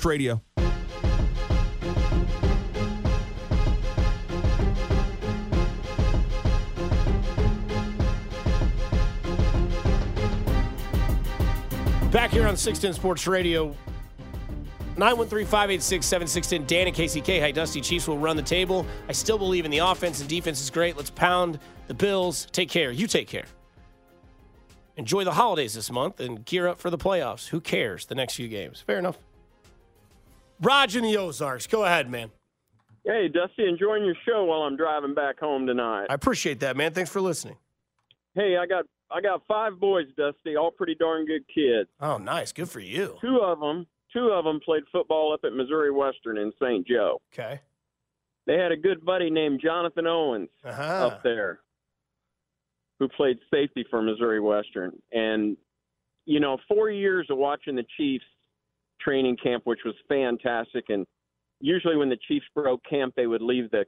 Sports Radio. Back here on 610 Sports Radio, 913-586-7610. Dan and KCK. Hi, Dusty Chiefs will run the table. I still believe in the offense and defense is great. Let's pound the Bills. Take care. You take care. Enjoy the holidays this month and gear up for the playoffs. Who cares? The next few games. Fair enough. Raj in the Ozarks. Go ahead, man. Hey, Dusty, enjoying your show while I'm driving back home tonight. I appreciate that, man. Thanks for listening. Hey, I got I got five boys, Dusty, all pretty darn good kids. Oh, nice. Good for you. Two of them, two of them played football up at Missouri Western in St. Joe. Okay. They had a good buddy named Jonathan Owens Uh-huh. up there who played safety for Missouri Western. And, you know, four years of watching the Chiefs training camp, which was fantastic. And usually when the Chiefs broke camp, they would leave the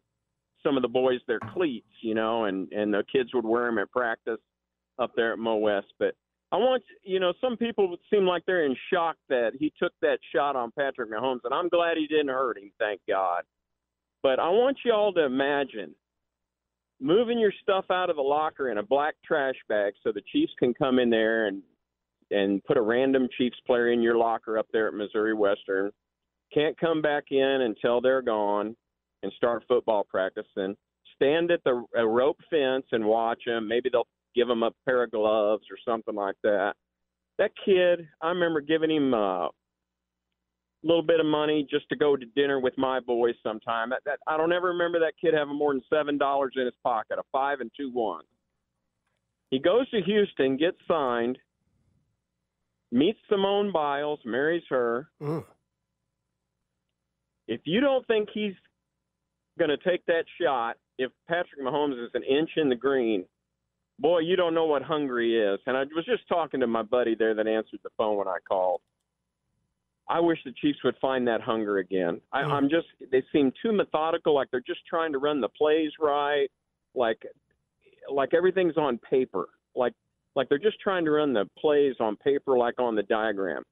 some of the boys their cleats, you know, and, and the kids would wear them at practice up there at Mo West. But I want, you know, some people seem like they're in shock that he took that shot on Patrick Mahomes, and I'm glad he didn't hurt him, thank God. But I want you all to imagine moving your stuff out of the locker in a black trash bag so the Chiefs can come in there and and put a random Chiefs player in your locker up there at Missouri Western. Can't come back in until they're gone and start football practice. And stand at the a rope fence and watch them. Maybe they'll give him a pair of gloves or something like that. That kid, I remember giving him a little bit of money just to go to dinner with my boys sometime. That, that I don't ever remember that kid having more than seven dollars in his pocket, a five and two one. He goes to Houston, gets signed, meets Simone Biles, marries her. Mm. If you don't think he's going to take that shot, if Patrick Mahomes is an inch in the green, boy, you don't know what hungry is. And I was just talking to my buddy there that answered the phone when I called. I wish the Chiefs would find that hunger again. I, Mm. I'm just, they seem too methodical, like they're just trying to run the plays right, like, like everything's on paper, like, like they're just trying to run the plays on paper, like on the diagram.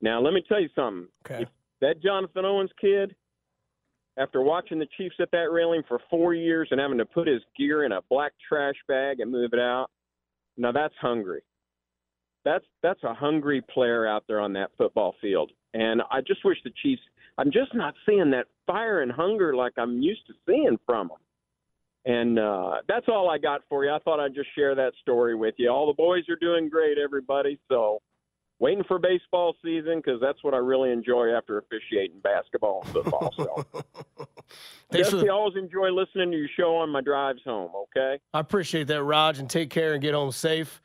Now, let me tell you something. Okay. If that Jonathan Owens kid, after watching the Chiefs at that railing for four years and having to put his gear in a black trash bag and move it out, now that's hungry. That's that's a hungry player out there on that football field. And I just wish the Chiefs. I'm just not seeing that fire and hunger like I'm used to seeing from them. And uh, that's all I got for you. I thought I'd just share that story with you. All the boys are doing great, everybody. So waiting for baseball season because that's what I really enjoy after officiating basketball and football. So, Jesse, the- always enjoy listening to your show on my drives home. Okay. I appreciate that, Raj, and take care and get home safe.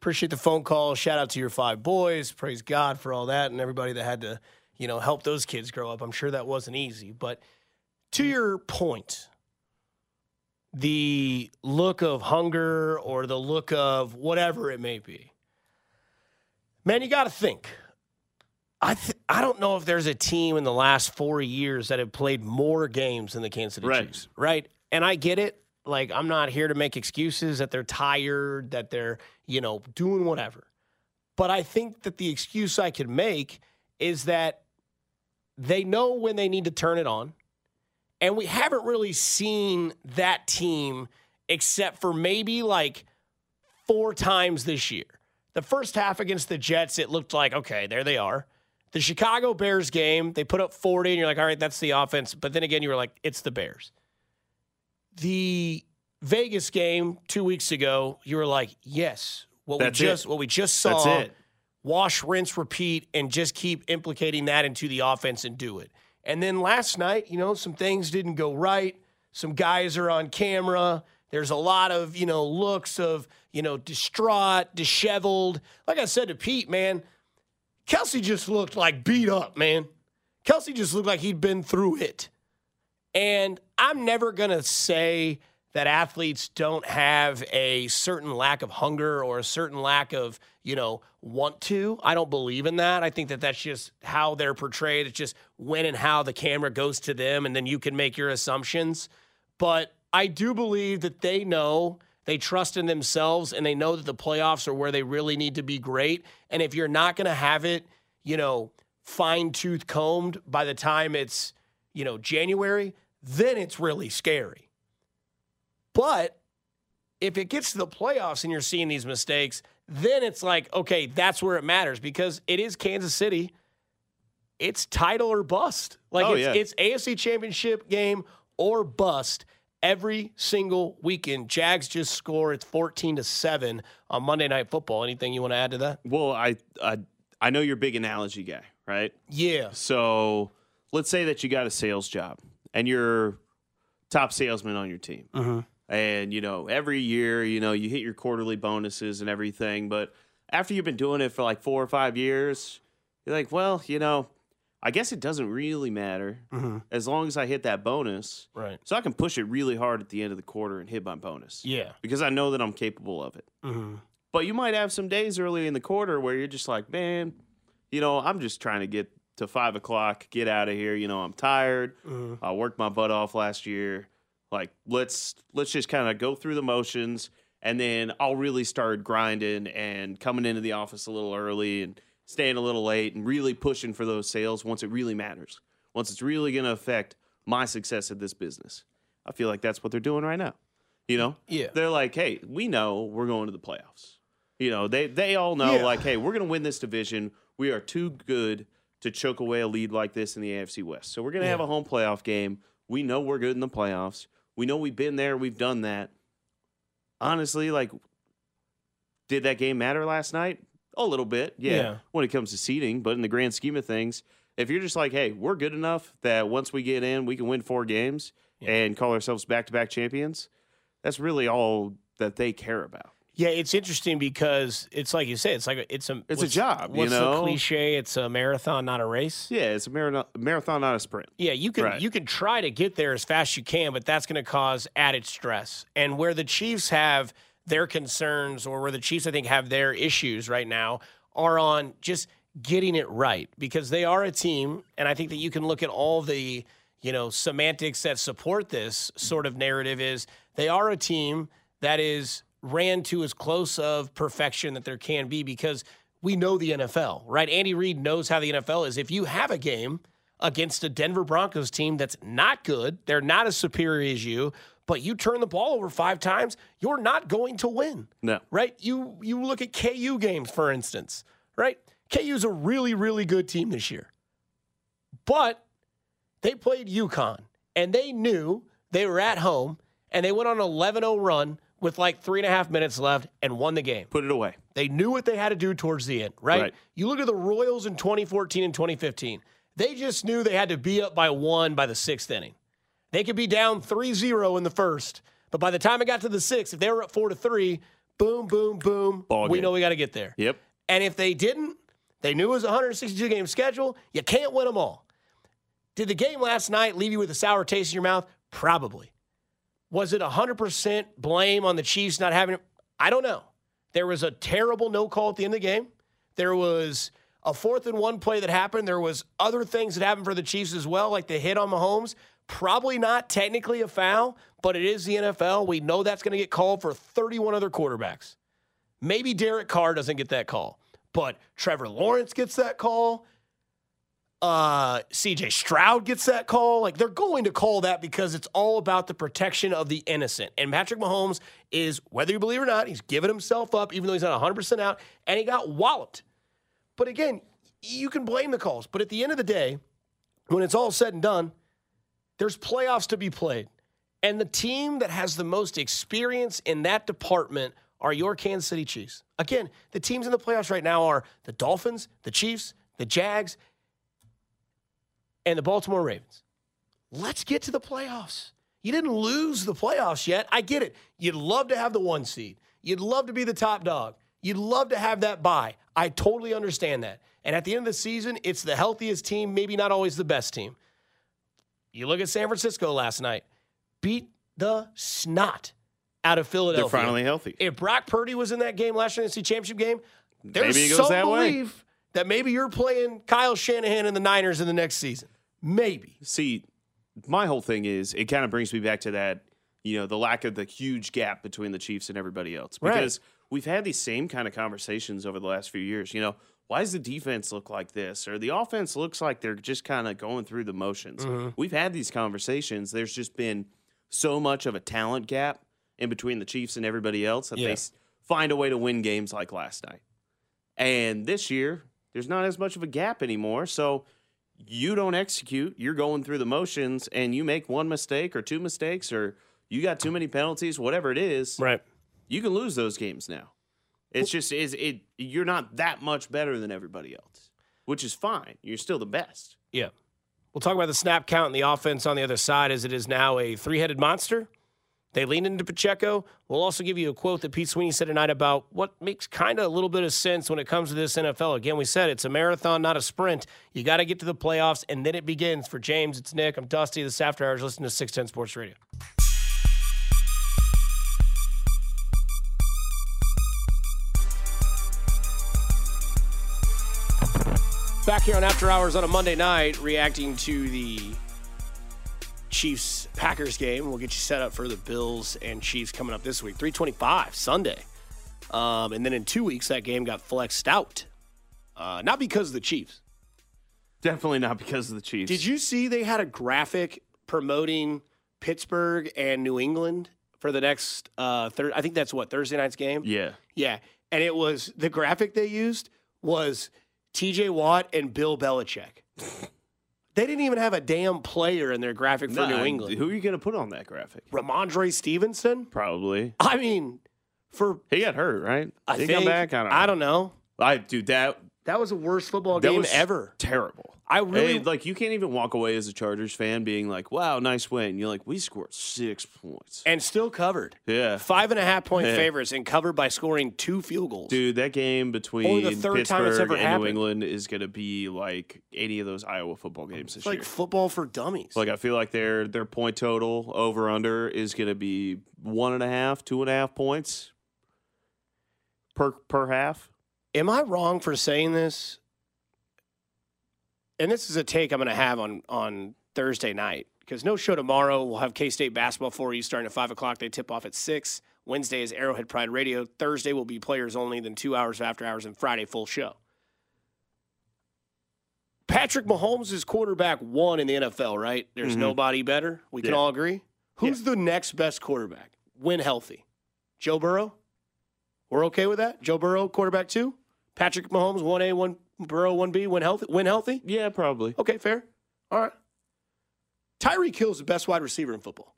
Appreciate the phone call. Shout out to your five boys. Praise God for all that and everybody that had to, you know, help those kids grow up. I'm sure that wasn't easy. But to your point, the look of hunger or the look of whatever it may be, man, you got to think. I th- I don't know if there's a team in the last four years that have played more games than the Kansas City Right. Chiefs, right? And I get it. Like I'm not here to make excuses that they're tired, that they're you know doing whatever. But I think that the excuse I could make is that they know when they need to turn it on, and we haven't really seen that team except for maybe like four times this year. The first half against the Jets, it looked like, okay, there they are. The Chicago Bears game, they put up 40, and you're like, all right, that's the offense. But then again, you were like, it's the Bears. The Vegas game two weeks ago, you were like, yes, what That's we it. just what we just saw. That's it. Wash, rinse, repeat, and just keep implicating that into the offense and do it. And then last night, you know, some things didn't go right. Some guys are on camera. There's a lot of, you know, looks of, you know, distraught, disheveled. Like I said to Pete, man, Kelce just looked like beat up, man. Kelce just looked like he'd been through it. And I'm never going to say that athletes don't have a certain lack of hunger or a certain lack of, you know, want to. I don't believe in that. I think that that's just how they're portrayed. It's just when and how the camera goes to them, and then you can make your assumptions. But I do believe that they know they trust in themselves and they know that the playoffs are where they really need to be great. And if you're not going to have it, you know, fine tooth combed by the time it's, you know, January, then it's really scary. But if it gets to the playoffs and you're seeing these mistakes, then it's like, okay, that's where it matters because it is Kansas City. It's title or bust. Like Oh, it's, yeah. it's AFC championship game or bust every single weekend. Jags just score. It's 14 to 7 on Monday Night Football. Anything you want to add to that? Well, I, I I know you're a big analogy guy, right? Yeah. So let's say that you got a sales job and you're top salesman on your team. Mhm. And, you know, every year, you know, you hit your quarterly bonuses and everything. But after you've been doing it for like four or five years, you're like, well, you know, I guess it doesn't really matter Mhm. as long as I hit that bonus. Right. So I can push it really hard at the end of the quarter and hit my bonus Yeah. because I know that I'm capable of it. hmm But you might have some days early in the quarter where you're just like, man, you know, I'm just trying to get to five o'clock, get out of here. You know, I'm tired. Mhm. I worked my butt off last year. Like, let's let's just kind of go through the motions, and then I'll really start grinding and coming into the office a little early and staying a little late and really pushing for those sales once it really matters. Once it's really going to affect my success at this business. I feel like that's what they're doing right now. You know, Yeah. they're like, hey, we know we're going to the playoffs. You know, they they all know Yeah. like, hey, we're going to win this division. We are too good to choke away a lead like this in the AFC West. So we're going to have a home playoff game. We know we're good in the playoffs. We know we've been there. We've done that. Honestly, like, did that game matter last night? A little bit, yeah, Yeah. when it comes to seeding. But in the grand scheme of things, if you're just like, hey, we're good enough that once we get in, we can win four games Yeah. and call ourselves back to back champions, that's really all that they care about. Yeah, it's interesting because it's like you say, it's like a, it's a It's a what's- job, you What's the know? cliche? It's a marathon, not a race. Yeah, it's a marathon, marathon not a sprint. Yeah, you can Right. you can try to get there as fast as you can, but that's going to cause added stress. And where the Chiefs have their concerns, or where the Chiefs I think have their issues right now, are on just getting it right because they are a team, and I think that you can look at all the you know semantics that support this sort of narrative. Is they are a team that is ran to as close of perfection that there can be because we know the NFL, right? Andy Reid knows how the NFL is. If you have a game against a Denver Broncos team that's not good, they're not as superior as you, but you turn the ball over five times, you're not going to win. No. Right? You you look at KU games, for instance, right? KU's a really, really good team this year. But they played UConn and they knew they were at home and they went on an 11 0 run with like three and a half minutes left and won the game. Put it away. They knew what they had to do towards the end, right? Right. You look at the Royals in 2014 and 2015. They just knew they had to be up by one by the sixth inning. They could be down 3 0 in the first, but by the time it got to the sixth, if they were up 4 to 3, boom, boom, boom, Ball we game. know we got to get there. Yep. And if they didn't, they knew it was a 162 game schedule. You can't win them all. Did the game last night leave you with a sour taste in your mouth? Probably. Was it 100% blame on the Chiefs not having it? I don't know. There was a terrible no call at the end of the game. There was a fourth and one play that happened. There was other things that happened for the Chiefs as well, like the hit on Mahomes. Probably not technically a foul, but it is the NFL. We know that's going to get called for 31 other quarterbacks. Maybe Derek Carr doesn't get that call, but Trevor Lawrence gets that call. Uh, CJ Stroud gets that call. Like they're going to call that because it's all about the protection of the innocent. And Patrick Mahomes is, whether you believe it or not, he's given himself up, even though he's not 100% out, and he got walloped. But again, you can blame the calls. But at the end of the day, when it's all said and done, there's playoffs to be played. And the team that has the most experience in that department are your Kansas City Chiefs. Again, the teams in the playoffs right now are the Dolphins, the Chiefs, the Jags, and the Baltimore Ravens. Let's get to the playoffs. You didn't lose the playoffs yet. I get it. You'd love to have the one seed. You'd love to be the top dog. You'd love to have that bye. I totally understand that. And at the end of the season, it's the healthiest team, maybe not always the best team. You look at San Francisco last night, beat the snot out of Philadelphia. They're finally healthy. If Brock Purdy was in that game last year in the NFC Championship game, there's Maybe it goes some that way. belief that maybe you're playing Kyle Shanahan and the Niners in the next season. Maybe. See, my whole thing is it kind of brings me back to that, you know, the lack of the huge gap between the Chiefs and everybody else. Right. Because we've had these same kind of conversations over the last few years. You know, why does the defense look like this? Or the offense looks like they're just kind of going through the motions. Mm-hmm. We've had these conversations. There's just been so much of a talent gap in between the Chiefs and everybody else that Yeah. they find a way to win games like last night. And this year, there's not as much of a gap anymore. So you don't execute, you're going through the motions, and you make one mistake or two mistakes, or you got too many penalties, whatever it is Right. you can lose those games now. It's just is it you're not that much better than everybody else, which is fine. You're still the best. Yeah. We'll talk about the snap count and the offense on the other side as it is now a three headed monster. They lean into Pacheco. We'll also give you a quote that Pete Sweeney said tonight about what makes kind of a little bit of sense when it comes to this NFL. Again, we said it's a marathon, not a sprint. You got to get to the playoffs, and then it begins. For James, it's Nick. I'm Dusty. This after hours. Listen to 610 Sports Radio. Back here on After Hours on a Monday night, reacting to the Chiefs Packers game. We'll get you set up for the Bills and Chiefs coming up this week. 325 Sunday. Um, and then in two weeks, that game got flexed out. Uh, not because of the Chiefs. Definitely not because of the Chiefs. Did you see they had a graphic promoting Pittsburgh and New England for the next uh third I think that's what Thursday night's game? Yeah. Yeah. And it was the graphic they used was TJ Watt and Bill Belichick. they didn't even have a damn player in their graphic for Nah, New England. Who are you going to put on that graphic? Rhamondre Stevenson? Probably. I mean, for He got hurt, right? I Did think come back? I don't know. I don't know. I dude, that That was the worst football that game ever. Terrible. I really Hey, like you can't even walk away as a Chargers fan being like, "Wow, nice win." You're like, "We scored six points." and still covered. Yeah, Five and a half point Yeah. favorites and covered by scoring two field goals. dude, that game between the third time it's ever and New. England is going to be like any of those Iowa football games this it's like year. football for dummies. Like I feel like their their point total over under is going to be one and a half, two and a half points per per half. Am I wrong for saying this? And this is a take I'm going to have on on Thursday night because no show tomorrow. We'll have K State basketball for you starting at five o'clock. They tip off at six. Wednesday is Arrowhead Pride Radio. Thursday will be players only, then two hours of after hours, and Friday full show. Patrick Mahomes is quarterback one in the NFL, right? There's Mhm. nobody better. We can Yeah. all agree. Who's the next best quarterback? When healthy, Joe Burrow. We're okay with that. Joe Burrow, quarterback two. Patrick Mahomes, one A, one Burrow, one B. When healthy, when healthy. Yeah, probably. Okay, fair. All right. Tyreek Hill's the best wide receiver in football.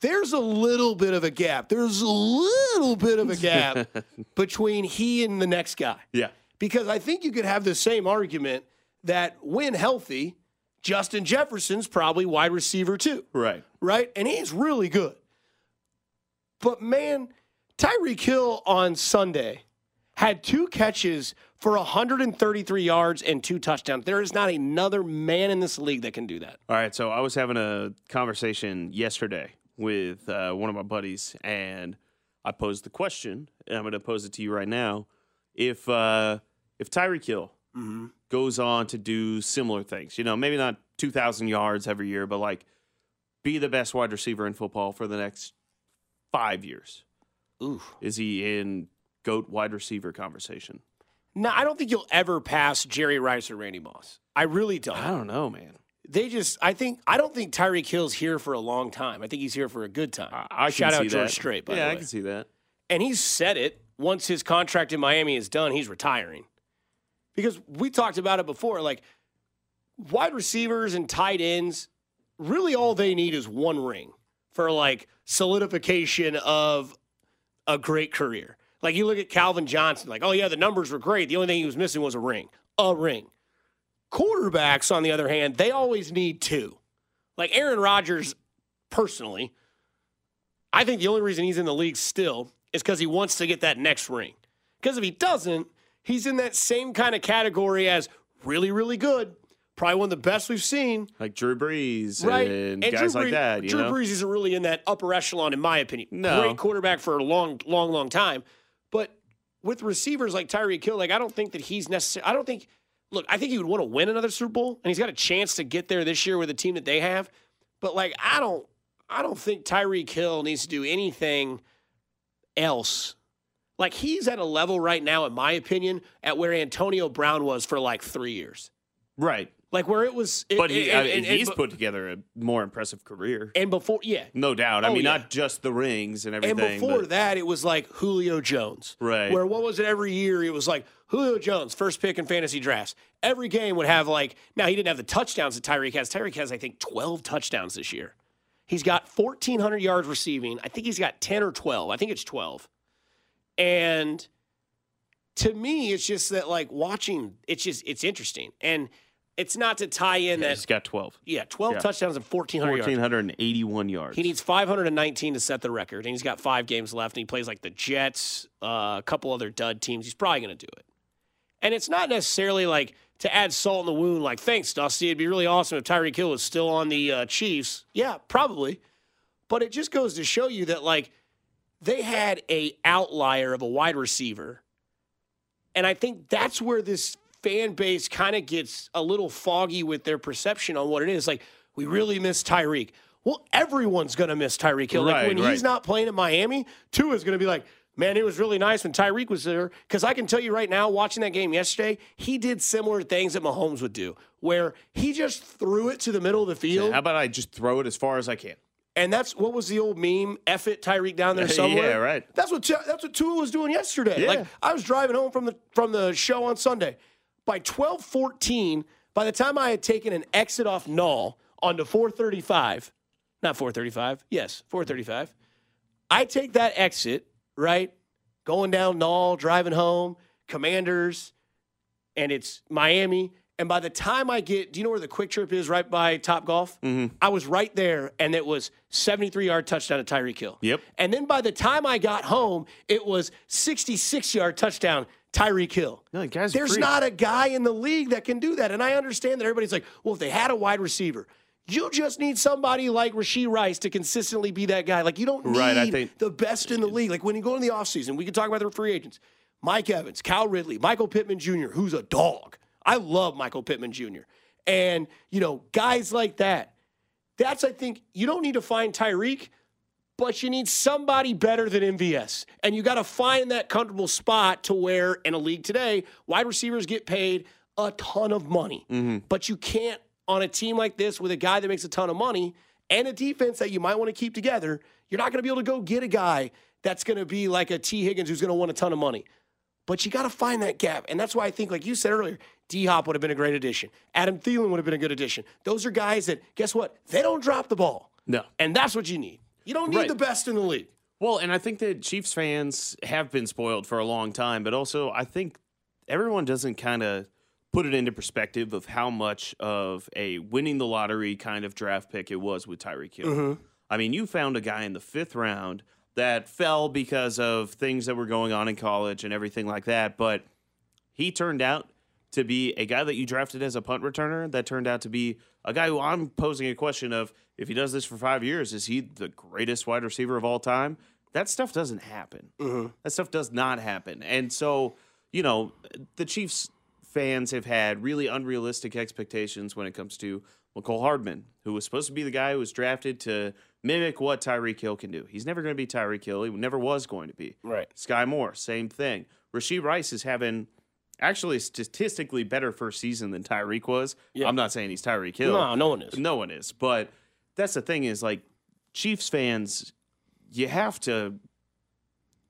There's a little bit of a gap. There's a little bit of a gap between he and the next guy. yeah, Because I think you could have the same argument that when healthy, Justin Jefferson's probably wide receiver too. right. right? And he's really good. But man, Tyreek Hill on Sunday had two catches for 133 yards and two touchdowns. There is not another man in this league that can do that. All right, so I was having a conversation yesterday with uh, one of my buddies, and I posed the question, and I'm going to pose it to you right now: if uh, if Tyreek Hill goes on to do similar things, you know, maybe not 2,000 yards every year, but like be the best wide receiver in football for the next five years, Ooh. is he in goat wide receiver conversation? No, I don't think you'll ever pass Jerry Rice or Randy Moss. I really don't. I don't know, man. They just, I think, I don't think Tyreek Hill's here for a long time. I think he's here for a good time. I, I Shout out George that. Strait, by yeah, I can see that. And he's said it. Once his contract in Miami is done, he's retiring. Because we talked about it before. Like, wide receivers and tight ends, really all they need is one ring for like solidification of a great career. Like, you look at Calvin Johnson, like, oh, yeah, the numbers were great. The only thing he was missing was a ring. A ring. Quarterbacks, on the other hand, they always need two. Like Aaron Rodgers, personally, I think the only reason he's in the league still is because he wants to get that next ring. Because if he doesn't, he's in that same kind of category as really, really good. Probably one of the best we've seen. Like Drew Brees Right. and, Drew guys like Brees- that. You Drew know? Brees isn't really in that upper echelon, in my opinion. No. Great quarterback for a long, long, long time. With receivers like Tyreek Hill, like I don't think that he's necessary. I don't think. Look, I think he would want to win another Super Bowl, and he's got a chance to get there this year with the team that they have. But like, I don't, I don't think Tyreek Hill needs to do anything else. Like he's at a level right now, in my opinion, at where Antonio Brown was for like three years. Right. Like where it was, it- But he, and- I mean, and- and- he's but- put together a more impressive career. and before, yeah, No doubt. I Oh, mean, yeah. not just the rings and everything. And before but- that, it was like Julio Jones. Right. Where what was it every year? It was like Julio Jones, first pick in fantasy drafts. Every game would have like, now he didn't have the touchdowns that Tyreek has. Tyreek has, I think, 12 touchdowns this year. He's got 1,400 yards receiving. I think he's got 10 or 12. I think it's 12. And to me, it's just that like watching, it's just, it's interesting. And it's not to tie in that, he's got 12. yeah, 12 Yeah. touchdowns and 1,400 yards. 1,481 yards. He needs 519 to set the record, and he's got five games left, and he plays like the Jets, uh, a couple other dud teams. He's probably going to do it. And it's not necessarily like to add salt in the wound, like, thanks, Dusty. It'd be really awesome if Tyreek Hill was still on the uh, Chiefs. Yeah, probably. But it just goes to show you that, like, they had a outlier of a wide receiver. And I think that's where this fan base kind of gets a little foggy with their perception on what it is. Like, we really miss Tyreek. Well, everyone's going to miss Tyreek Hill. like, Right, when he's not playing at Miami, Tua's going to be like, man, it was really nice when Tyreek was there. Because I can tell you right now, watching that game yesterday, he did similar things that Mahomes would do, where he just threw it to the middle of the field. How about I just throw it as far as I can? And that's what was the old meme? F it, Tyreek down there somewhere. Yeah, right. That's what that's what Tua was doing yesterday. Yeah. Like I was driving home from the from the show on Sunday. By twelve fourteen, by the time I had taken an exit off Null onto 435, not 435, yes, 435, I take that exit, right? Going down Null, driving home, Commanders, and it's Miami. And by the time I get, do you know where the quick trip is right by Top Golf? Mm-hmm. I was right there, and it was 73 yard touchdown to Tyreek Hill. Yep. And then by the time I got home, it was 66 yard touchdown Tyreek Hill. No, the guy's There's freak. not a guy in the league that can do that. And I understand that everybody's like, well, if they had a wide receiver, you just need somebody like Rashee Rice to consistently be that guy. Like, you don't need Right, I think- the best in the league. Like, when you go in the offseason, we can talk about the free agents. Mike Evans, Cal Ridley, Michael Pittman Jr., who's a dog. I love Michael Pittman Jr. And, you know, guys like that. That's, I think, you don't need to find Tyreek, but you need somebody better than MVS. And you got to find that comfortable spot to where in a league today, wide receivers get paid a ton of money. Mm-hmm. But you can't, on a team like this with a guy that makes a ton of money and a defense that you might want to keep together, you're not going to be able to go get a guy that's going to be like a Tee Higgins who's going to want a ton of money. But you got to find that gap. And that's why I think, like you said earlier, D Hop would have been a great addition. Adam Thielen would have been a good addition. Those are guys that, guess what? They don't drop the ball. No. And that's what you need. You don't need Right. the best in the league. Well, and I think that Chiefs fans have been spoiled for a long time, but also I think everyone doesn't kind of put it into perspective of how much of a winning the lottery kind of draft pick it was with Tyreek Hill. Mm-hmm. I mean, you found a guy in the fifth round that fell because of things that were going on in college and everything like that, but he turned out to be a guy that you drafted as a punt returner that turned out to be a guy who I'm posing a question of if he does this for five years, is he the greatest wide receiver of all time? That stuff doesn't happen. Mm-hmm. That stuff does not happen. And so, you know, the Chiefs fans have had really unrealistic expectations when it comes to Mecole Hardman, who was supposed to be the guy who was drafted to mimic what Tyreek Hill can do. He's never going to be Tyreek Hill. He never was going to be. Right. Sky Moore, same thing. Rashee Rice is having actually statistically better first season than Tyreek was. Yeah. I'm not saying he's Tyreek Hill. No, no one is. No one is. But that's the thing is like Chiefs fans, you have to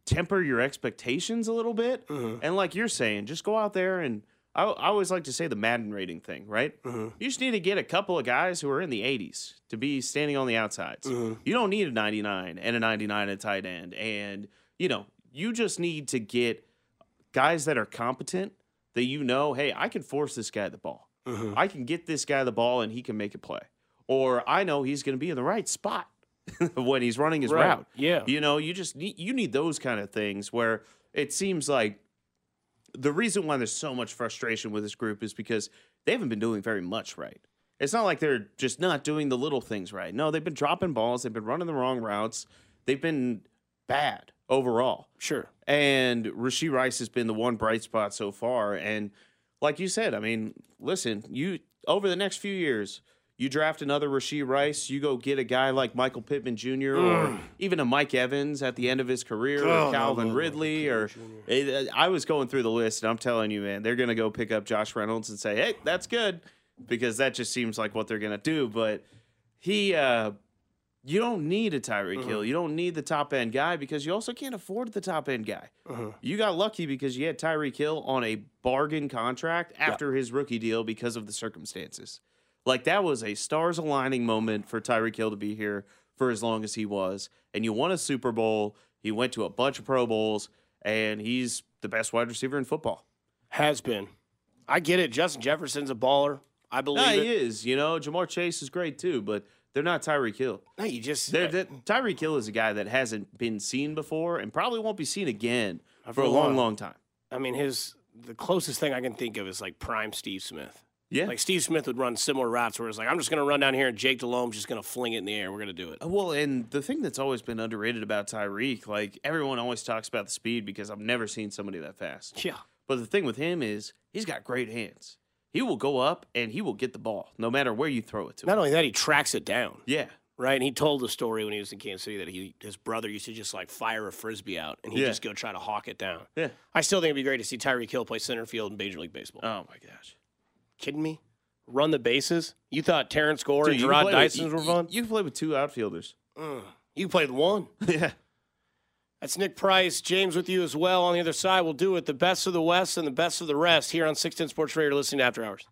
temper your expectations a little bit. Mm-hmm. And like you're saying, just go out there and I, I always like to say the Madden rating thing, right? Mm-hmm. You just need to get a couple of guys who are in the 80s to be standing on the outsides. Mm-hmm. You don't need a 99 and a 99 at tight end. And, you know, you just need to get guys that are competent that you know, hey, I can force this guy the ball. Mm-hmm. I can get this guy the ball and he can make a play. Or I know he's going to be in the right spot when he's running his Right. route. Yeah. You know, you just need you need those kind of things where it seems like the reason why there's so much frustration with this group is because they haven't been doing very much right. It's not like they're just not doing the little things right. No, they've been dropping balls, they've been running the wrong routes, they've been bad overall. Sure. And Rashee Rice has been the one bright spot so far. And like you said, I mean, listen, you over the next few years, You draft another Rashee Rice. You go get a guy like Michael Pittman Jr. or even a Mike Evans at the end of his career, Oh, or Calvin no, no, Ridley, or Eh, I was going through the list, and I'm telling you, man, they're gonna go pick up Josh Reynolds and say, "Hey, that's good," because that just seems like what they're gonna do. But he, uh, you don't need a Tyreek mm-hmm. Hill. You don't need the top end guy because you also can't afford the top end guy. Mm-hmm. You got lucky because you had Tyreek Hill on a bargain contract after his rookie deal because of the circumstances. Like that was a stars aligning moment for Tyreek Hill to be here for as long as he was. And you won a Super Bowl. He went to a bunch of Pro Bowls, and he's the best wide receiver in football. Has been. I get it. Justin Jefferson's a baller. I believe Yeah, it. he is. You know, Ja'Marr Chase is great too, but they're not Tyreek Hill. No, you just They're, they're- Tyreek Hill is a guy that hasn't been seen before and probably won't be seen again for for a long, long time. I mean, his the closest thing I can think of is like prime Steve Smith. Yeah. Like Steve Smith would run similar routes where it's like, I'm just going to run down here and Jake Delhomme's just going to fling it in the air. We're going to do it. Uh, well, and the thing that's always been underrated about Tyreek, like everyone always talks about the speed because I've never seen somebody that fast. Yeah. But the thing with him is he's got great hands. He will go up and he will get the ball no matter where you throw it to. Not him. only that, he tracks it down. Yeah. Right, and he told the story when he was in Kansas City that he his brother used to just like fire a frisbee out and he'd Yeah. just go try to hawk it down. Yeah. I still think it'd be great to see Tyreek Hill play center field in Major League Baseball. Oh my gosh. Kidding me? Run the bases? You thought Terrence Gore Dude, and Jarrod Dyson were fun? You, you can play with two outfielders. Mm. You played one. yeah. That's Nick Price. James with you as well. On the other side, we'll do it. The best of the West and the best of the rest here on 610 Sports Radio, listening to After Hours.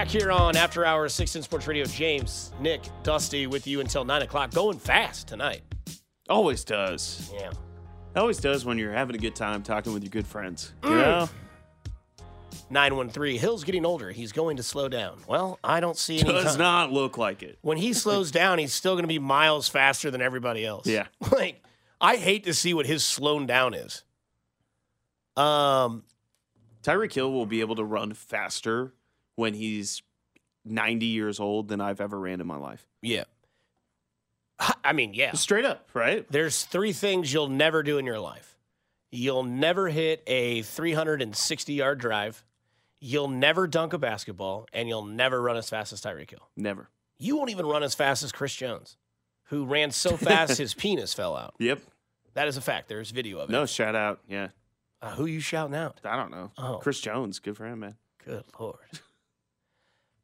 Back here on After Hours, 610 Sports Radio, James, Nick, Dusty with you until 9 o'clock. Going fast tonight. Always does. Yeah. Always does when you're having a good time talking with your good friends. You Mm. know? 913. Hill's getting older. He's going to slow down. Well, I don't see any. Does time. not look like it. When he slows down, he's still going to be miles faster than everybody else. Yeah. Like, I hate to see what his slowing down is. Um, Tyreek Hill will be able to run faster when he's 90 years old than I've ever ran in my life. yeah. I mean, yeah. Straight up, right? There's three things you'll never do in your life. You'll never hit a 360 yard drive. You'll never dunk a basketball, and you'll never run as fast as Tyreek Hill. Never. You won't even run as fast as Chris Jones, who ran so fast his penis fell out. Yep. That is a fact. There's video of it. No, shout out. Yeah. Uh, who you shouting out? I don't know. Oh. Chris Jones. Good for him, man. Good lord.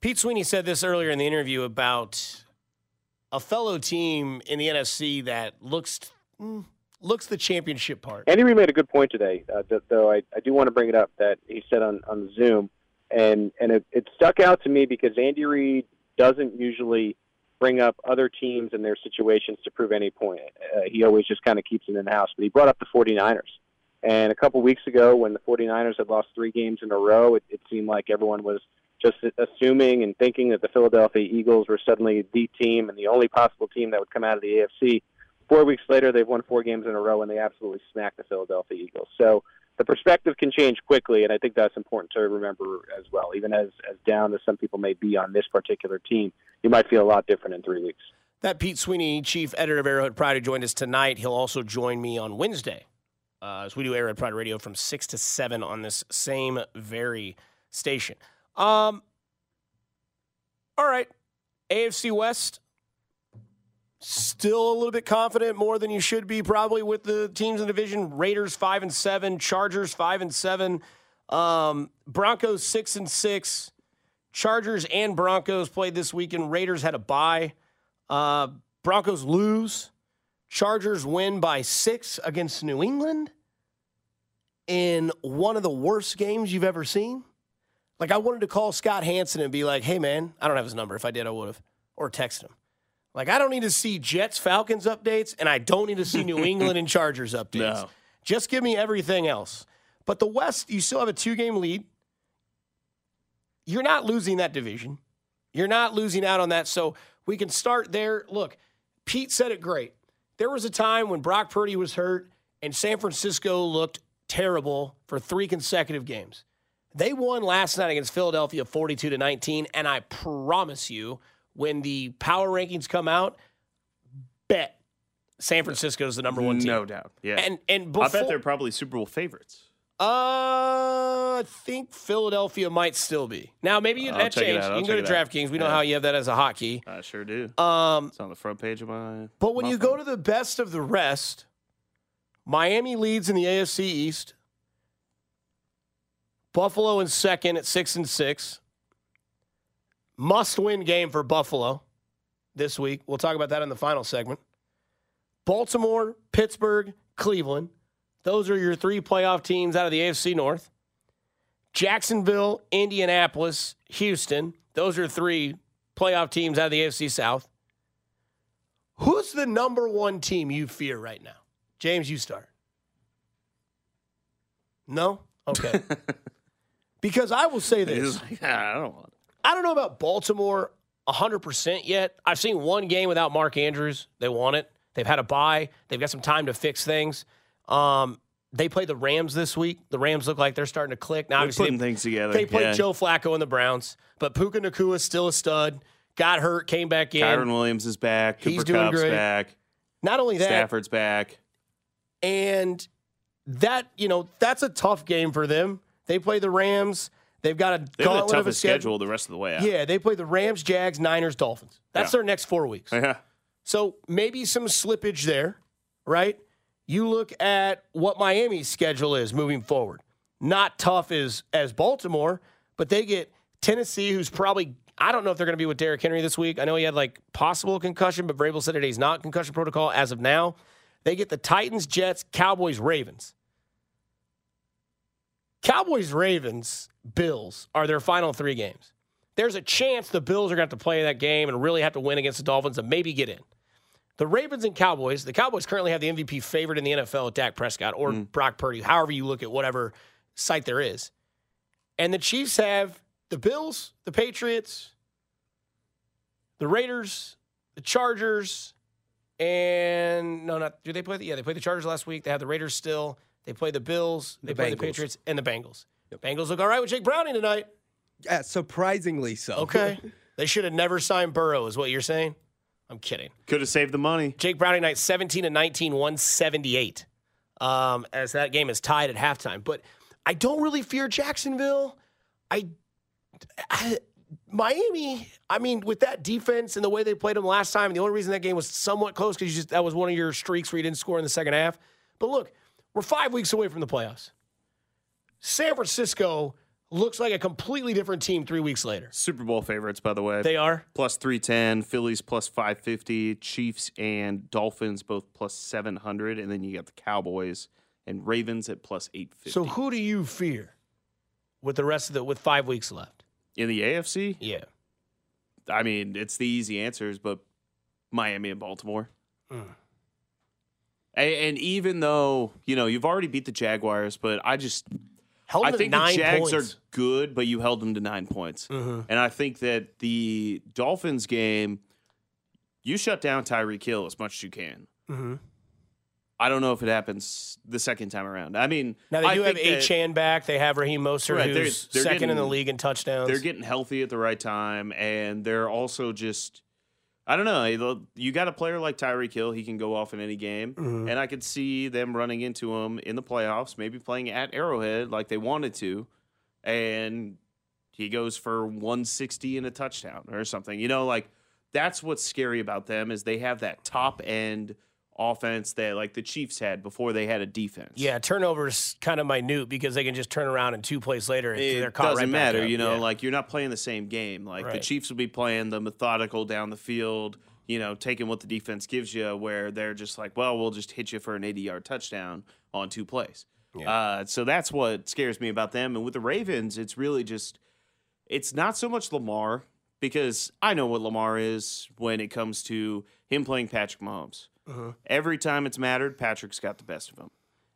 Pete Sweeney said this earlier in the interview about a fellow team in the NFC that looks mm, looks the championship part. Andy Reid made a good point today, uh, th- though I, I do want to bring it up that he said on, on Zoom, and, and it, it stuck out to me because Andy Reid doesn't usually bring up other teams and their situations to prove any point. Uh, he always just kind of keeps it in the house. But he brought up the 49ers. And a couple weeks ago, when the 49ers had lost three games in a row, it, it seemed like everyone was just assuming and thinking that the Philadelphia Eagles were suddenly the team and the only possible team that would come out of the AFC. Four weeks later, they've won four games in a row, and they absolutely smacked the Philadelphia Eagles. So the perspective can change quickly, and I think that's important to remember as well. Even as as down as some people may be on this particular team, you might feel a lot different in three weeks. That Pete Sweeney, chief editor of Arrowhead Pride, who joined us tonight. He'll also join me on Wednesday uh, as we do Arrowhead Pride Radio from six to seven on this same very station. Um, all right, AFC West. Still a little bit confident, more than you should be, probably with the teams in the division. Raiders five and seven, Chargers five and seven, um, Broncos six and six. Chargers and Broncos played this weekend. Raiders had a bye. Uh, Broncos lose. Chargers win by six against New England in one of the worst games you've ever seen. Like, I wanted to call Scott Hanson and be like, hey, man, I don't have his number. If I did, I would have. Or text him. Like, I don't need to see Jets Falcons updates, and I don't need to see New England and Chargers updates. No. Just give me everything else. But the West, you still have a two game lead. You're not losing that division. You're not losing out on that. So we can start there. Look, Pete said it great. There was a time when Brock Purdy was hurt and San Francisco looked terrible for three consecutive games. They won last night against Philadelphia 42 to 19. And I promise you, when the power rankings come out, bet San Francisco is the number one team. No doubt. Yeah. And and before, I bet they're probably Super Bowl favorites. Uh, I think Philadelphia might still be. Now, maybe you, that check changed. out. You I'll can go to check it out. DraftKings. We know Yeah. how you have that as a hotkey. I sure do. Um, it's on the front page of my. but when my you phone. go to the best of the rest, Miami leads in the AFC East. Buffalo in second at six and six. Must win game for Buffalo this week. We'll talk about that in the final segment. Baltimore, Pittsburgh, Cleveland. Those are your three playoff teams out of the AFC North. Jacksonville, Indianapolis, Houston. Those are three playoff teams out of the AFC South. Who's the number one team you fear right now? James, you start. No? Okay. because I will say this. Like, "Ah, I don't want. I don't know about Baltimore 100% yet. I've seen one game without Mark Andrews. They won it. They've had a bye. They've got some time to fix things. Um, they play the Rams this week. The Rams look like they're starting to click. Now, They're obviously, putting they, things together. they played yeah. Joe Flacco and the Browns, but Puka Nacua is still a stud. Got hurt, came back in. Kyren Williams is back. He's doing Kupp's great. back. Not only that, Stafford's back. and that you know that's a tough game for them. They play the Rams. They've got a They have the gauntlet of a schedule. schedule the rest of the way out. Yeah, they play the Rams, Jags, Niners, Dolphins. That's Yeah. their next four weeks. Yeah. So maybe some slippage there, right? You look at what Miami's schedule is moving forward. Not tough as as Baltimore, but they get Tennessee, who's probably I don't know if they're going to be with Derrick Henry this week. I know he had like possible concussion, but Vrabel said that he's not concussion protocol as of now. They get the Titans, Jets, Cowboys, Ravens. Cowboys, Ravens, Bills are their final three games. There's a chance the Bills are going to have to play that game and really have to win against the Dolphins and maybe get in. The Ravens and Cowboys, the Cowboys currently have the MVP favorite in the NFL, Dak Prescott or mm. Brock Purdy, however you look at whatever site there is. And the Chiefs have the Bills, the Patriots, the Raiders, the Chargers, and no, not do they play? The, yeah, they played the Chargers last week. They have the Raiders still. They play the Bills. They The play the Patriots and the Bengals. The Bengals look all right with Jake Browning tonight. Yeah, surprisingly so. Okay, they should have never signed Burrow, is what you're saying. I'm kidding. Could have saved the money. Jake Browning night 17 and 19, 178. Um, as that game is tied at halftime. But I don't really fear Jacksonville. I, I Miami, I mean, with that defense and the way they played them last time, and the only reason that game was somewhat close because that was one of your streaks where you didn't score in the second half. But look, we're five weeks away from the playoffs. San Francisco looks like a completely different team three weeks later. Super Bowl favorites, by the way. They are. plus 310, Phillies plus 550, Chiefs and Dolphins both plus 700, and then you got the Cowboys and Ravens at plus 850. So who do you fear with the rest of the with five weeks left? in the AFC, Yeah. I mean, it's the easy answers, but Miami and Baltimore. Mm. A- And, even though, you know, you've already beat the Jaguars, but I just Held I think the nine Jags points. are good, but you held them to 9 points. Mhm. And I think that the Dolphins game you shut down Tyreek Hill as much as you can. Mhm. I don't know if it happens the second time around. I mean, Now they do have that Achane back. They have Raheem Mostert, Right, they're- who's they're second in the league in touchdowns. They're getting healthy at the right time, and they're also just. I don't know. You got a player like Tyreek Hill; he can go off in any game, Mm-hmm. and I could see them running into him in the playoffs, maybe playing at Arrowhead like they wanted to, and he goes for 160 and a touchdown or something. You know, like that's what's scary about them is they have that top end offense that like the Chiefs had before they had a defense. yeah, turnovers kind of minute because they can just turn around and two plays later and it they're caught doesn't right matter, you know. Yeah. Like you're not playing the same game. Like the Chiefs will be playing the methodical down the field, you know, taking what the defense gives you. Where they're just like, well, we'll just hit you for an 80 yard touchdown on two plays. Uh, so that's what scares me about them. And with the Ravens, it's really just, it's not so much Lamar because I know what Lamar is when it comes to him playing Patrick Mahomes. Uh-huh. Every time it's mattered, Patrick's got the best of him.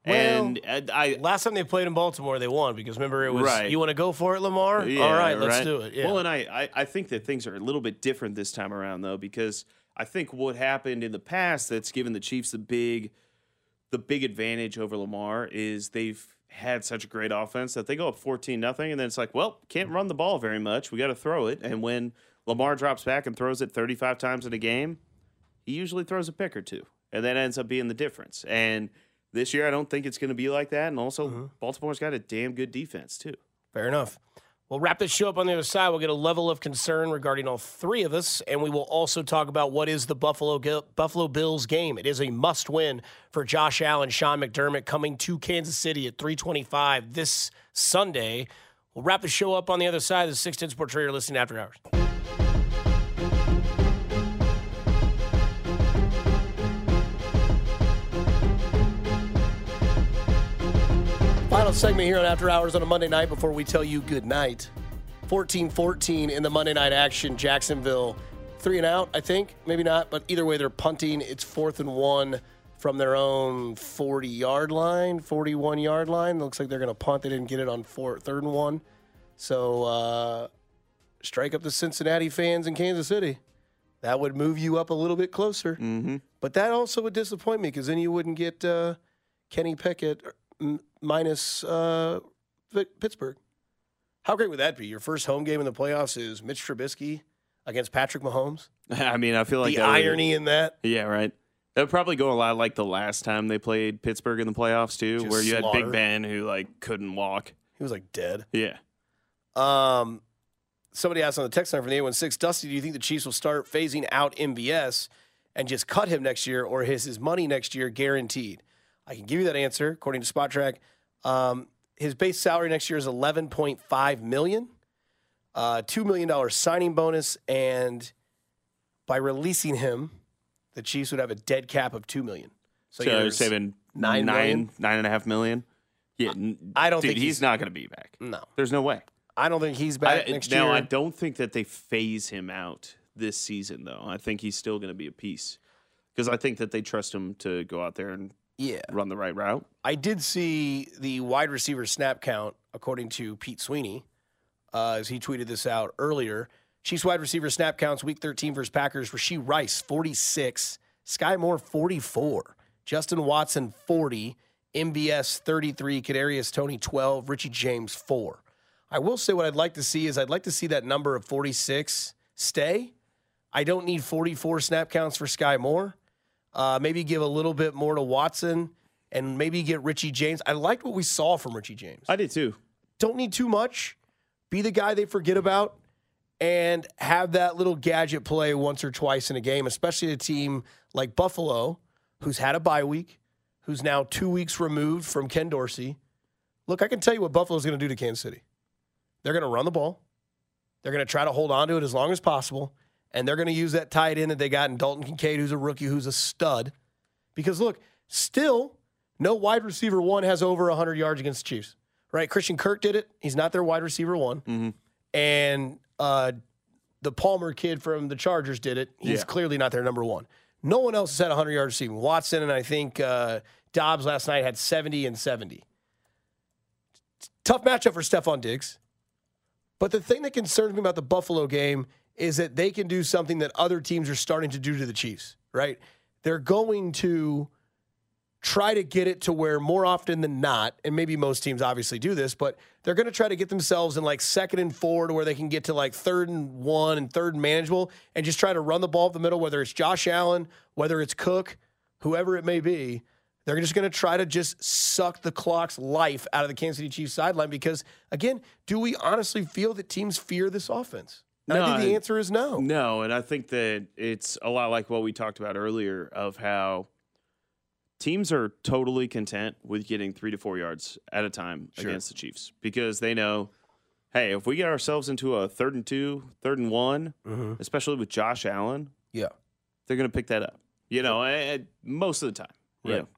Well, and uh, I, Last time they played in Baltimore, they won because remember it was Right. you want to go for it, Lamar? Yeah, All right, let's right. do it. Yeah. Well, and I, I, I think that things are a little bit different this time around, though, because I think what happened in the past that's given the Chiefs the big, the big advantage over Lamar is they've had such a great offense that they go up 14 nothing, and then it's like, well, can't run the ball very much. We got to throw it. And when Lamar drops back and throws it 35 times in a game, he usually throws a pick or two, and that ends up being the difference. And this year, I don't think it's going to be like that. And also, uh-huh. Baltimore's got a damn good defense too. Fair enough. We'll wrap this show up on the other side. We'll get a level of concern regarding all three of us, and we will also talk about what is the Buffalo Buffalo Bills game. It is a must-win for Josh Allen, Sean McDermott coming to Kansas City at 325 this Sunday. We'll wrap the show up on the other side. Of the 610 Sports Radio listening after hours. Final segment here on After Hours on a Monday night before we tell you good night. 14 14 in the Monday night action. Jacksonville, three and out, I think. Maybe not, but either way, they're punting. It's fourth and one from their own 40 yard line, 41 yard line. Looks like they're going to punt. They didn't get it on four, third and one. So, uh, strike up the Cincinnati fans in Kansas City. That would move you up a little bit closer. Mm-hmm. But that also would disappoint me because then you wouldn't get uh, Kenny Pickett m- minus uh, Pittsburgh. How great would that be? Your first home game in the playoffs is Mitch Trubisky against Patrick Mahomes. I mean, I feel like the that would- irony in that. Yeah, right. That would probably go a lot like the last time they played Pittsburgh in the playoffs too, Just where you had. Big Ben who like couldn't walk. He was like dead. Yeah. Um, somebody asked on the text line from the 816, Dusty, do you think the Chiefs will start phasing out MBS and just cut him next year, or is his money next year guaranteed? I can give you that answer according to Spotrac. Um, his base salary next year is 11.5 million, uh, two million dollar signing bonus, and by releasing him, the Chiefs would have a dead cap of two million. So, you're you're saving nine nine, million? nine and a half million. Yeah, n- I don't dude, think he's, he's- not going to be back. no, There's no way. I don't think he's back I, next now, year. I don't think that they phase him out this season, though. I think he's still going to be a piece because I think that they trust him to go out there and yeah, run the right route. I did see the wide receiver snap count, according to Pete Sweeney, uh, as he tweeted this out earlier. Chiefs wide receiver snap counts week 13 versus Packers. Rashee Rice, 46. Sky Moore, 44. Justin Watson, 40. MBS, 33. Kadarius Toney, 12. Richie James, 4. I will say what I'd like to see is I'd like to see that number of 46 stay. I don't need 44 snap counts for Sky Moore. Uh, maybe give a little bit more to Watson and maybe get Richie James. I liked what we saw from Richie James. I did too. Don't need too much. Be the guy they forget about and have that little gadget play once or twice in a game, especially a team like Buffalo, who's had a bye week, who's now two weeks removed from Ken Dorsey. Look, I can tell you what Buffalo's going to do to Kansas City. They're going to run the ball. They're going to try to hold on to it as long as possible. And they're going to use that tight end that they got in Dalton Kincaid, who's a rookie, who's a stud. Because look, still, no wide receiver one has over 100 yards against the Chiefs. Right? Christian Kirk did it. He's not their wide receiver one. Mhm. And uh, the Palmer kid from the Chargers did it. He's Yeah. clearly not their number one. No one else has had 100 yards receiving. Watson and I think uh, Dobbs last night had 70 and 70. Tough matchup for Stefon Diggs. But the thing that concerns me about the Buffalo game is that they can do something that other teams are starting to do to the Chiefs, right? They're going to try to get it to where more often than not, and maybe most teams obviously do this, but they're going to try to get themselves in like second and four to where they can get to like third and one and third and manageable and just try to run the ball up the middle, whether it's Josh Allen, whether it's Cook, whoever it may be. They're just going to try to just suck the clock's life out of the Kansas City Chiefs sideline because, again, do we honestly feel that teams fear this offense? And I No, think the answer is no. No, and I think that it's a lot like what we talked about earlier of how teams are totally content with getting three to four yards at a time Sure. against the Chiefs because they know, hey, if we get ourselves into a third and two, third and one, Mhm. especially with Josh Allen, Yeah. they're going to pick that up. You know, eh, most of the time. you Right. know.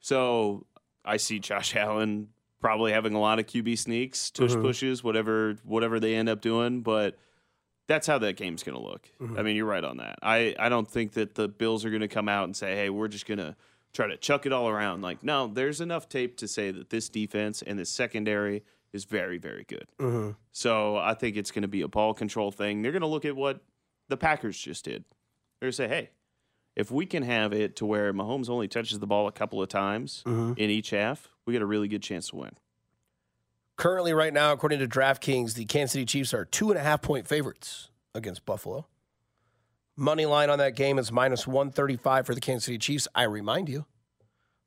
So I see Josh Allen probably having a lot of QB sneaks, tush Mhm. pushes, whatever whatever they end up doing, but that's how that game's going to look. Mhm. I mean, you're right on that. I, I don't think that the Bills are going to come out and say, "Hey, we're just going to try to chuck it all around." Like, no, there's enough tape to say that this defense and this secondary is very very good. Mhm. So I think it's going to be a ball control thing. They're going to look at what the Packers just did. They're going to say, hey, if we can have it to where Mahomes only touches the ball a couple of times Mhm. in each half, we got a really good chance to win. Currently, right now, according to DraftKings, the Kansas City Chiefs are two and a half point favorites against Buffalo. Money line on that game is minus 135 for the Kansas City Chiefs. I remind you,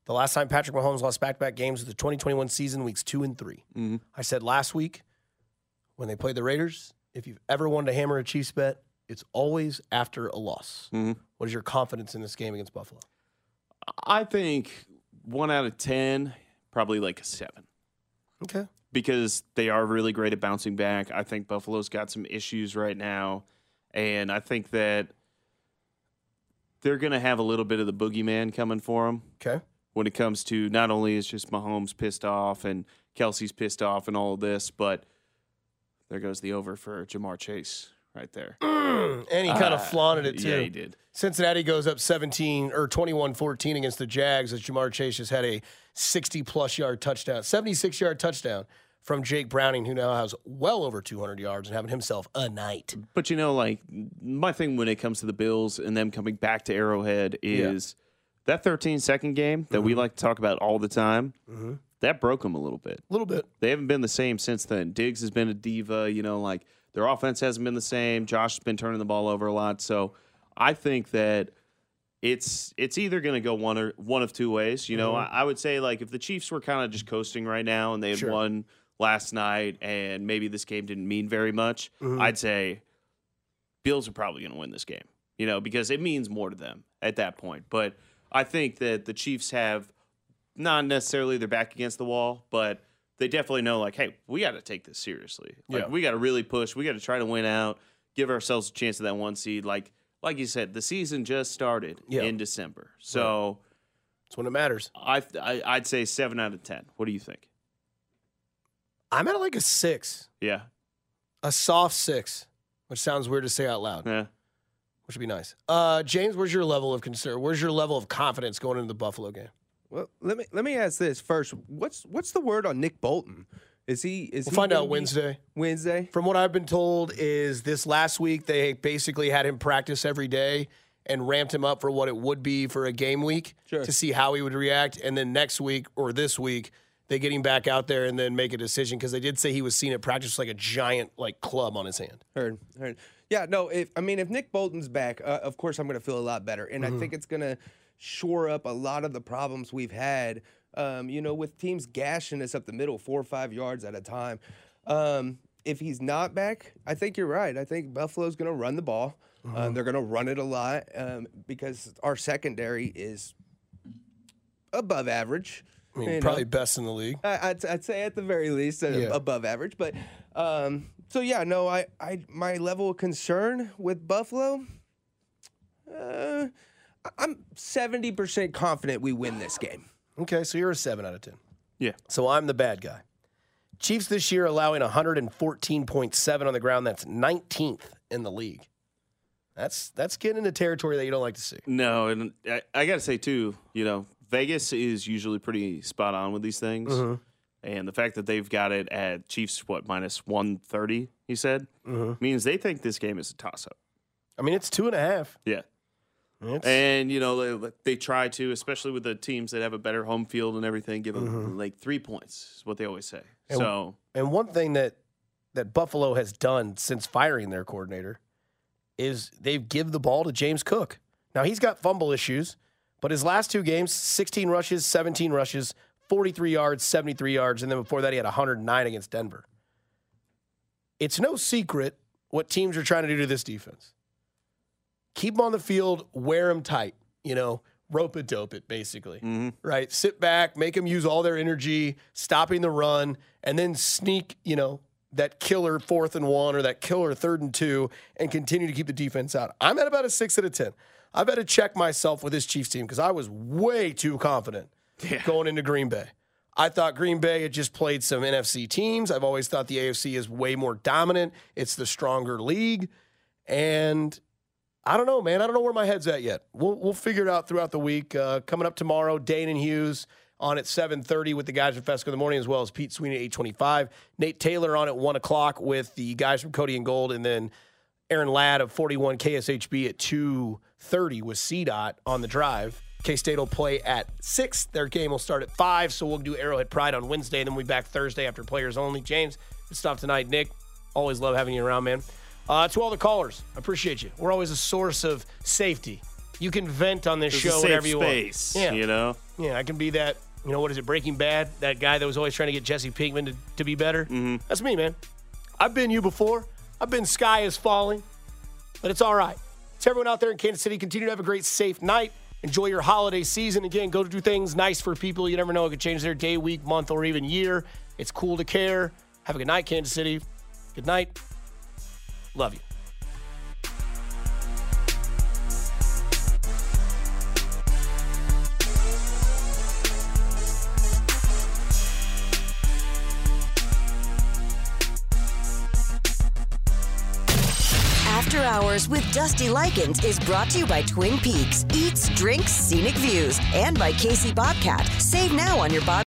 the last time Patrick Mahomes lost back to back games was the 2021 season, weeks two and 3 Mhm. I said last week when they played the Raiders, if you've ever wanted to hammer a Chiefs bet, it's always after a loss. Mhm. What is your confidence in this game against Buffalo? I think one out of 10, probably like a seven. Okay. Because they are really great at bouncing back. I think Buffalo's got some issues right now, and I think that they're going to have a little bit of the boogeyman coming for them Okay. when it comes to not only is just Mahomes pissed off and Kelce's pissed off and all of this, but there goes the over for Ja'Marr Chase right there. and he kind of Ah, flaunted it too. Yeah, he did. Cincinnati goes up 17 or 21 14 against the Jags as Ja'Marr Chase has had a 60 plus yard touchdown, 76 yard touchdown from Jake Browning, who now has well over 200 yards and having himself a night. But you know, like my thing when it comes to the Bills and them coming back to Arrowhead is that 13 second game that Mm-hmm. we like to talk about all the time. That broke them a little bit. A little bit. They haven't been the same since then. Diggs has been a diva. You know, like their offense hasn't been the same. Josh has been turning the ball over a lot. So I think that it's it's either going to go one or one of two ways. You know, mm-hmm. I, I would say like if the Chiefs were kind of just coasting right now and they had Sure. won last night and maybe this game didn't mean very much, mm-hmm. I'd say Bills are probably going to win this game. You know, because it means more to them at that point. But I think that the Chiefs have not necessarily their back against the wall, but they definitely know like, hey, we got to take this seriously. Like Yeah. we got to really push. We got to try to win out, give ourselves a chance at that one seed. Like like you said, the season just started Yeah. in December, so That's when it matters. I, I I'd say seven out of ten. What do you think? I'm at like a six, Yeah, a soft six, which sounds weird to say out loud, yeah. which would be nice. Uh, James, where's your level of concern? Where's your level of confidence going into the Buffalo game? Well, let me let me ask this first. What's what's the word on Nick Bolton? Is he is We'll he find out Wednesday. Wednesday. From what I've been told, is this last week they basically had him practice every day and ramped him up for what it would be for a game week Sure. to see how he would react. And then next week or this week, they get him back out there and then make a decision because they did say he was seen at practice like a giant like club on his hand. Heard, heard. Yeah, no. If I mean, if Nick Bolton's back, uh, of course I'm going to feel a lot better, and I think it's going to shore up a lot of the problems we've had. Um, you know, with teams gashing us up the middle, four or five yards at a time. Um, if he's not back, I think you're right. I think Buffalo's going to run the ball. Um, they're going to run it a lot um, because our secondary is above average. I mean, you know. probably best in the league. I- I'd, I'd say at the very least uh, Yeah. above average. But um, so yeah, no, I, I my level of concern with Buffalo, uh, I'm seventy percent confident we win this game. Okay, so you're a seven out of ten. Yeah. So I'm the bad guy. Chiefs this year allowing 114.7 on the ground. That's 19th in the league. That's that's getting into territory that you don't like to see. No, and I, I got to say too, you know, Vegas is usually pretty spot on with these things, Mm-hmm. and the fact that they've got it at Chiefs what minus one thirty, he said, Mm-hmm. means they think this game is a toss up. I mean, it's two and a half. Yeah, It's, and you know they, they try to, especially with the teams that have a better home field and everything, give them Mm-hmm. like three points is what they always say. And- so and one thing that that Buffalo has done since firing their coordinator is they've give the ball to James Cook. Now he's got fumble issues, but his last two games, 16 rushes, 17 rushes, 43 yards, 73 yards, and then before that he had 109 against Denver. It's no secret what teams are trying to do to this defense. Keep them on the field, wear them tight, you know, rope it, dope it, basically mhm. right? Sit back, make them use all their energy, stopping the run, and then sneak, you know, that killer fourth and one or that killer third and two and continue to keep the defense out. I'm at about a six out of 10. I've had to check myself with this Chiefs team because I was way too confident Yeah. going into Green Bay. I thought Green Bay had just played some NFC teams. I've always thought the AFC is way more dominant. It's the stronger league. And I don't know, man. I don't know where my head's at yet. We'll we'll figure it out throughout the week. Uh, coming up tomorrow, Dane and Hughes on at 7.30 with the guys from Fescoe in the morning, as well as Pete Sweeney at 8.25. Nate Taylor on at 1 o'clock with the guys from Cody and Gold, and then Aaron Ladd of 41 KSHB at 2.30 with CDOT on the drive. K State will play at 6. Their game will start at 5. So we'll do Arrowhead Pride on Wednesday. And then we'll back Thursday after players only. James, good stuff tonight. Nick, always love having you around, man. Uh, to all the callers, appreciate you. We're always a source of safety. You can vent on this It's show whenever you space, want. Yeah. you know. Yeah, I can be that. You know what is it? Breaking Bad. That guy that was always trying to get Jesse Pinkman to, to be better. Mm-hmm. That's me, man. I've been you before. I've been Sky is falling, but it's all right. To everyone out there in Kansas City, continue to have a great, safe night. Enjoy your holiday season. Again, go to do things nice for people. You never know; it could change their day, week, month, or even year. It's cool to care. Have a good night, Kansas City. Good night. Love you. After Hours with Dusty Likens is brought to you by Twin Peaks, Eats, Drinks, Scenic Views, and by Casey Bobcat. Save now on your Bob.